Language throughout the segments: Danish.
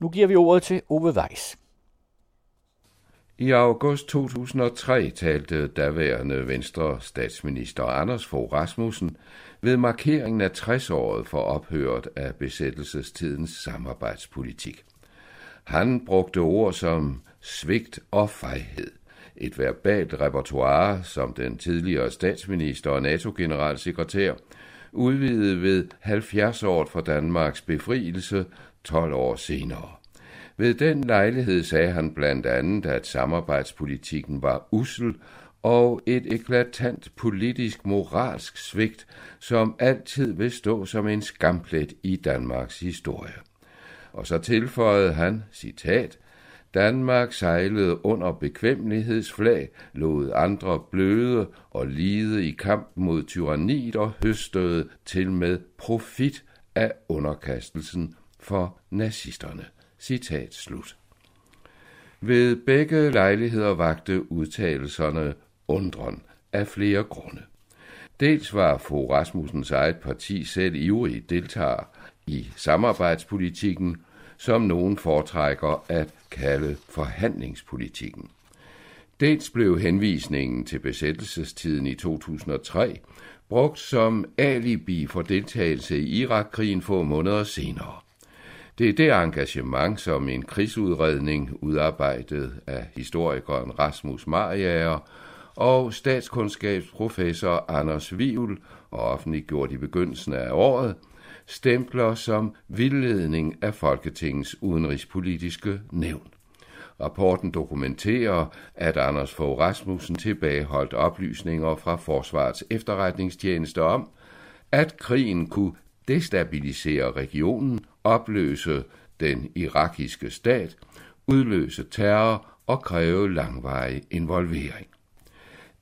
Nu giver vi ordet til Ove Weiss. I august 2003 talte daværende Venstre statsminister Anders Fogh Rasmussen ved markeringen af 60-året for ophøret af besættelsestidens samarbejdspolitik. Han brugte ord som svigt og fejhed, et verbalt repertoire, som den tidligere statsminister og NATO-generalsekretær udvidede ved 70-året for Danmarks befrielse 12 år senere. Ved den lejlighed sagde han blandt andet, at samarbejdspolitikken var usel og et eklatant politisk moralsk svigt, som altid vil stå som en skamplet i Danmarks historie. Og så tilføjede han, citat, Danmark sejlede under bekvemmelighedsflag, lod andre bløde og lide i kamp mod tyranniet og høstede til med profit af underkastelsen for nazisterne. Citat slut. Ved begge lejligheder vagte udtalelserne undren af flere grunde. Dels var Fogh Rasmussens eget parti selv ivrig deltager i samarbejdspolitikken, som nogen foretrækker at kalde forhandlingspolitikken. Dels blev henvisningen til besættelsestiden i 2003 brugt som alibi for deltagelse i Irakkrigen få måneder senere. Det er det engagement, som en krigsudredning udarbejdet af historikeren Rasmus Mariager og statskundskabsprofessor Anders Vivl og offentliggjort i begyndelsen af året, stempler som vildledning af Folketingets udenrigspolitiske nævn. Rapporten dokumenterer, at Anders Fogh Rasmussen tilbageholdt oplysninger fra Forsvarets efterretningstjeneste om, at krigen kunne destabilisere regionen, opløse den irakiske stat, udløse terror og kræve langvarig involvering.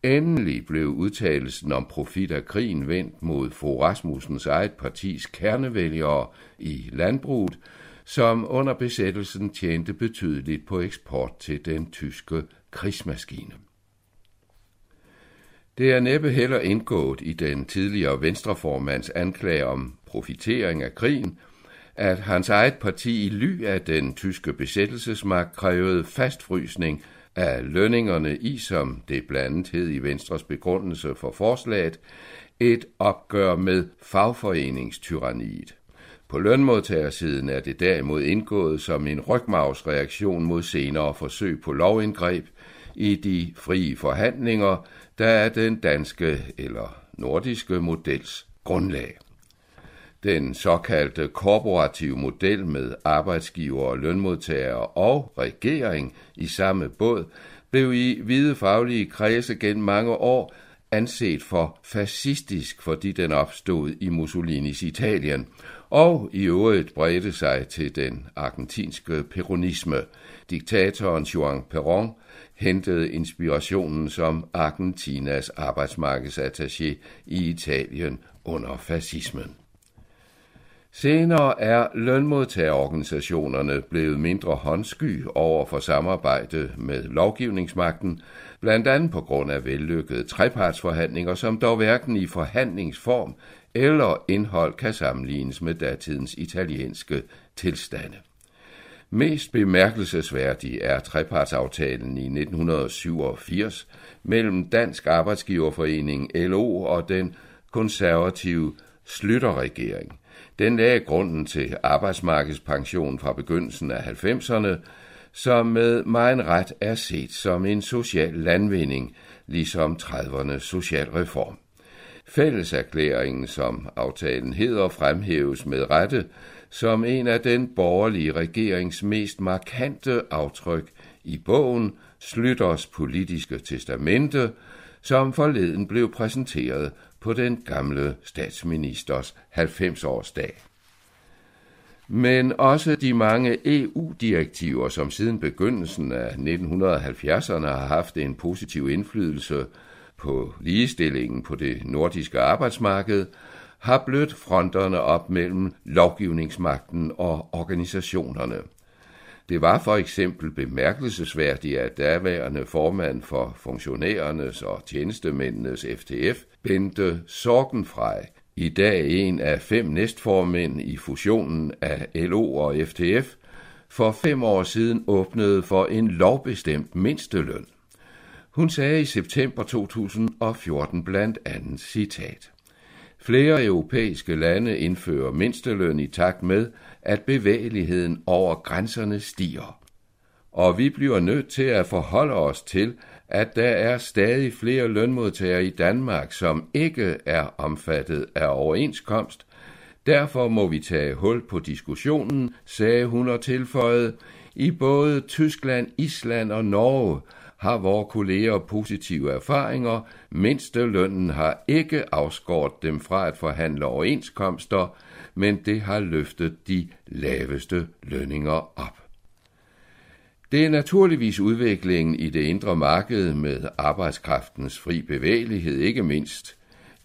Endelig blev udtalelsen om profit af krigen vendt mod Fogh Rasmussens eget partis kernevælgere i landbruget, som under besættelsen tjente betydeligt på eksport til den tyske krigsmaskine. Det er næppe heller indgået i den tidligere venstreformands anklage om profitering af krigen, at hans eget parti i ly af den tyske besættelsesmagt krævede fastfrysning af lønningerne i, som det blandt hed i Venstres begrundelse for forslaget, et opgør med fagforeningstyranniet. På lønmodtagersiden er det derimod indgået som en rygmavsreaktion mod senere forsøg på lovindgreb i de frie forhandlinger, der er den danske eller nordiske models grundlag. Den såkaldte korporative model med arbejdsgiver lønmodtagere og regering i samme båd blev i hvide faglige kredse gennem mange år anset for fascistisk, fordi den opstod i Mussolinis Italien, og i øvrigt bredte sig til den argentinske peronisme. Diktatoren Juan Perón hentede inspirationen som Argentinas arbejdsmarkedsattaché i Italien under fascismen. Senere er lønmodtagerorganisationerne blevet mindre håndsky over for samarbejde med lovgivningsmagten, blandt andet på grund af vellykkede trepartsforhandlinger, som dog hverken i forhandlingsform eller indhold kan sammenlignes med datidens italienske tilstande. Mest bemærkelsesværdig er trepartsaftalen i 1987 mellem Dansk Arbejdsgiverforening LO og den konservative Slytterregering. Den lagde grunden til arbejdsmarkedspension fra begyndelsen af 90'erne, som med meget ret er set som en social landvinding, ligesom 30'ernes socialreform. Fælleserklæringen, som aftalen hedder, fremhæves med rette som en af den borgerlige regerings mest markante aftryk i bogen Slytters politiske testamente, som forleden blev præsenteret på den gamle statsministers 90-årsdag. Men også de mange EU-direktiver, som siden begyndelsen af 1970'erne har haft en positiv indflydelse på ligestillingen på det nordiske arbejdsmarked, har blødt fronterne op mellem lovgivningsmagten og organisationerne. Det var for eksempel bemærkelsesværdigt, at daværende formand for funktionærernes og tjenestemændenes FTF, Bente Sorgenfrej, i dag en af fem næstformænd i fusionen af LO og FTF, for fem år siden åbnede for en lovbestemt mindsteløn. Hun sagde i september 2014 blandt andet citat. Flere europæiske lande indfører mindsteløn i takt med, at bevægeligheden over grænserne stiger. Og vi bliver nødt til at forholde os til, at der er stadig flere lønmodtagere i Danmark, som ikke er omfattet af overenskomst. Derfor må vi tage hul på diskussionen, sagde hun og tilføjede. I både Tyskland, Island og Norge har vores kolleger positive erfaringer. Mindstelønnen har ikke afskåret dem fra at forhandle overenskomster, men det har løftet de laveste lønninger op. Det er naturligvis udviklingen i det indre marked med arbejdskraftens fri bevægelighed, ikke mindst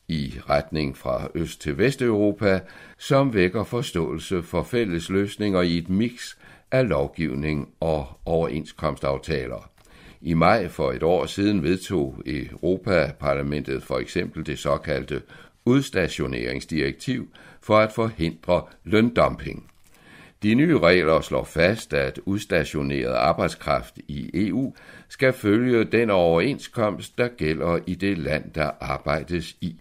i retning fra Øst til Vesteuropa, som vækker forståelse for fælles løsninger i et mix af lovgivning og overenskomstaftaler. I maj for et år siden vedtog Europaparlamentet for eksempel det såkaldte udstationeringsdirektiv for at forhindre løndumping. De nye regler slår fast, at udstationeret arbejdskraft i EU skal følge den overenskomst, der gælder i det land, der arbejdes i.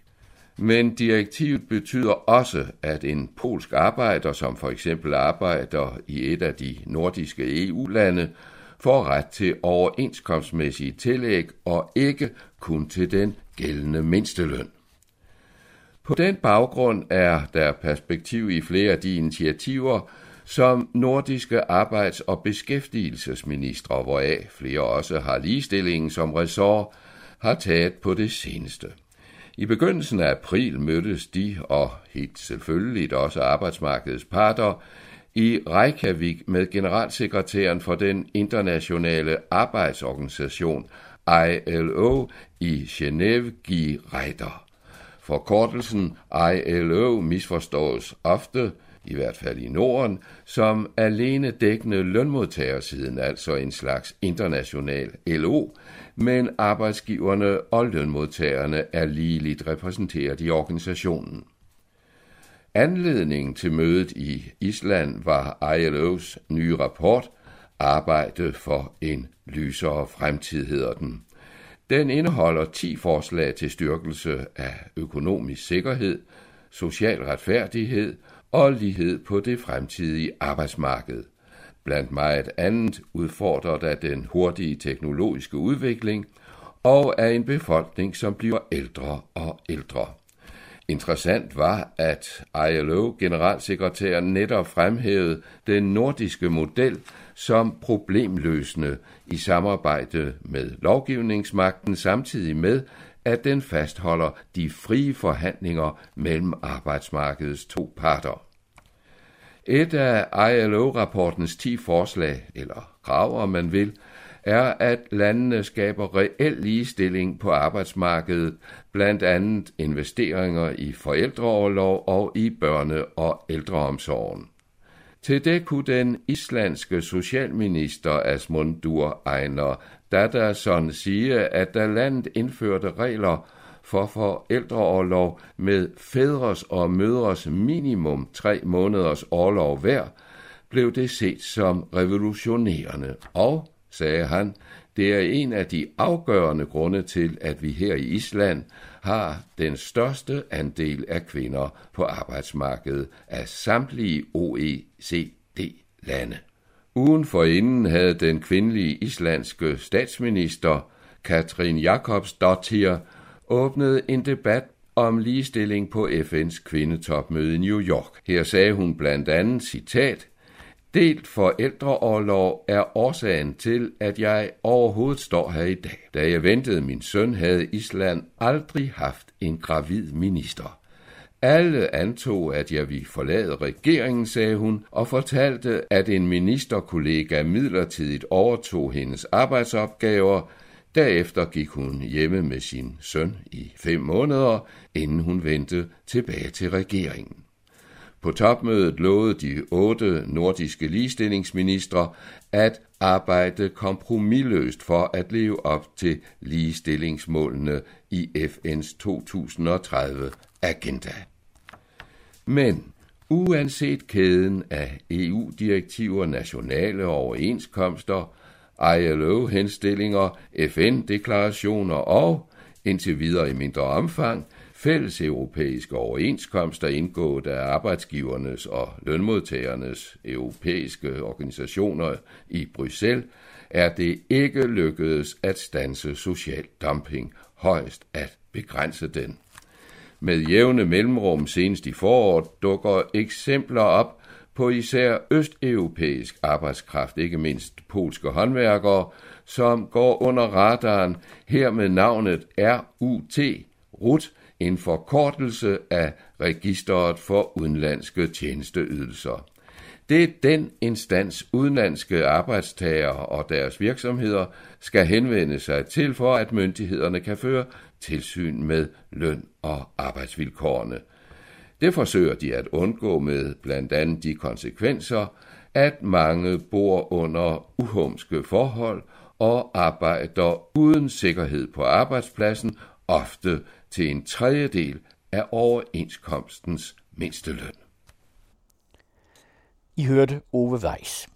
Men direktivet betyder også, at en polsk arbejder, som for eksempel arbejder i et af de nordiske EU-lande, får ret til overenskomstmæssige tillæg og ikke kun til den gældende mindsteløn. På den baggrund er der perspektiv i flere af de initiativer, som nordiske arbejds- og beskæftigelsesministre, hvoraf flere også har ligestillingen som ressort, har taget på det seneste. I begyndelsen af april mødtes de, og helt selvfølgeligt også arbejdsmarkedets parter, i Reykjavik med generalsekretæren for den internationale arbejdsorganisation ILO i Genève, Guy Reiter. Forkortelsen ILO misforstås ofte, i hvert fald i Norden, som alene dækkende lønmodtagersiden, altså en slags international LO, men arbejdsgiverne og lønmodtagerne er ligeligt repræsenteret i organisationen. Anledningen til mødet i Island var ILO's nye rapport, Arbejde for en lysere fremtid hedder den. Den indeholder 10 forslag til styrkelse af økonomisk sikkerhed, social retfærdighed og lighed på det fremtidige arbejdsmarked. Blandt meget andet udfordrer der den hurtige teknologiske udvikling og af en befolkning, som bliver ældre og ældre. Interessant var, at ILO-generalsekretær netop fremhævede den nordiske model som problemløsende i samarbejde med lovgivningsmagten, samtidig med, at den fastholder de frie forhandlinger mellem arbejdsmarkedets to parter. Et af ILO-rapportens 10 forslag, eller krav om man vil, er, at landene skaber reel ligestilling på arbejdsmarkedet, blandt andet investeringer i forældreoverlov og i børne- og ældreomsorgen. Til det kunne den islandske socialminister Asmundur Einar Dadason sige, at da landet indførte regler for forældreoverlov med fædres og mødres minimum tre måneders overlov hver, blev det set som revolutionerende. Og, sagde han, det er en af de afgørende grunde til, at vi her i Island har den største andel af kvinder på arbejdsmarkedet af samtlige OECD-lande. Ugen forinden havde den kvindelige islandske statsminister Katrin Jakobsdottir åbnet en debat om ligestilling på FN's kvindetopmøde i New York. Her sagde hun blandt andet, citat, Delt forældreårlov er årsagen til, at jeg overhovedet står her i dag. Da jeg ventede min søn, havde Island aldrig haft en gravid minister. Alle antog, at jeg ville forlade regeringen, sagde hun, og fortalte, at en ministerkollega midlertidigt overtog hendes arbejdsopgaver. Derefter gik hun hjemme med sin søn i fem måneder, inden hun vendte tilbage til regeringen. På topmødet lovede de otte nordiske ligestillingsministre at arbejde kompromilløst for at leve op til ligestillingsmålene i FN's 2030 agenda. Men uanset kæden af EU-direktiver, nationale overenskomster, ILO-henstillinger, FN-deklarationer og, indtil videre i mindre omfang, fælles europæiske overenskomster indgået af arbejdsgivernes og lønmodtagernes europæiske organisationer i Bruxelles, er det ikke lykkedes at stanse social dumping, højst at begrænse den. Med jævne mellemrum senest i foråret dukker eksempler op på især østeuropæisk arbejdskraft, ikke mindst polske håndværkere, som går under radaren her med navnet RUT, RUT, en forkortelse af registret for udenlandske tjenesteydelser. Det er den instans udenlandske arbejdstagere og deres virksomheder skal henvende sig til for, at myndighederne kan føre tilsyn med løn og arbejdsvilkårene. Det forsøger de at undgå med blandt andet de konsekvenser, at mange bor under uhumske forhold og arbejder uden sikkerhed på arbejdspladsen, ofte til en tredjedel af overenskomstens mindsteløn. I hørte Ove Weiss.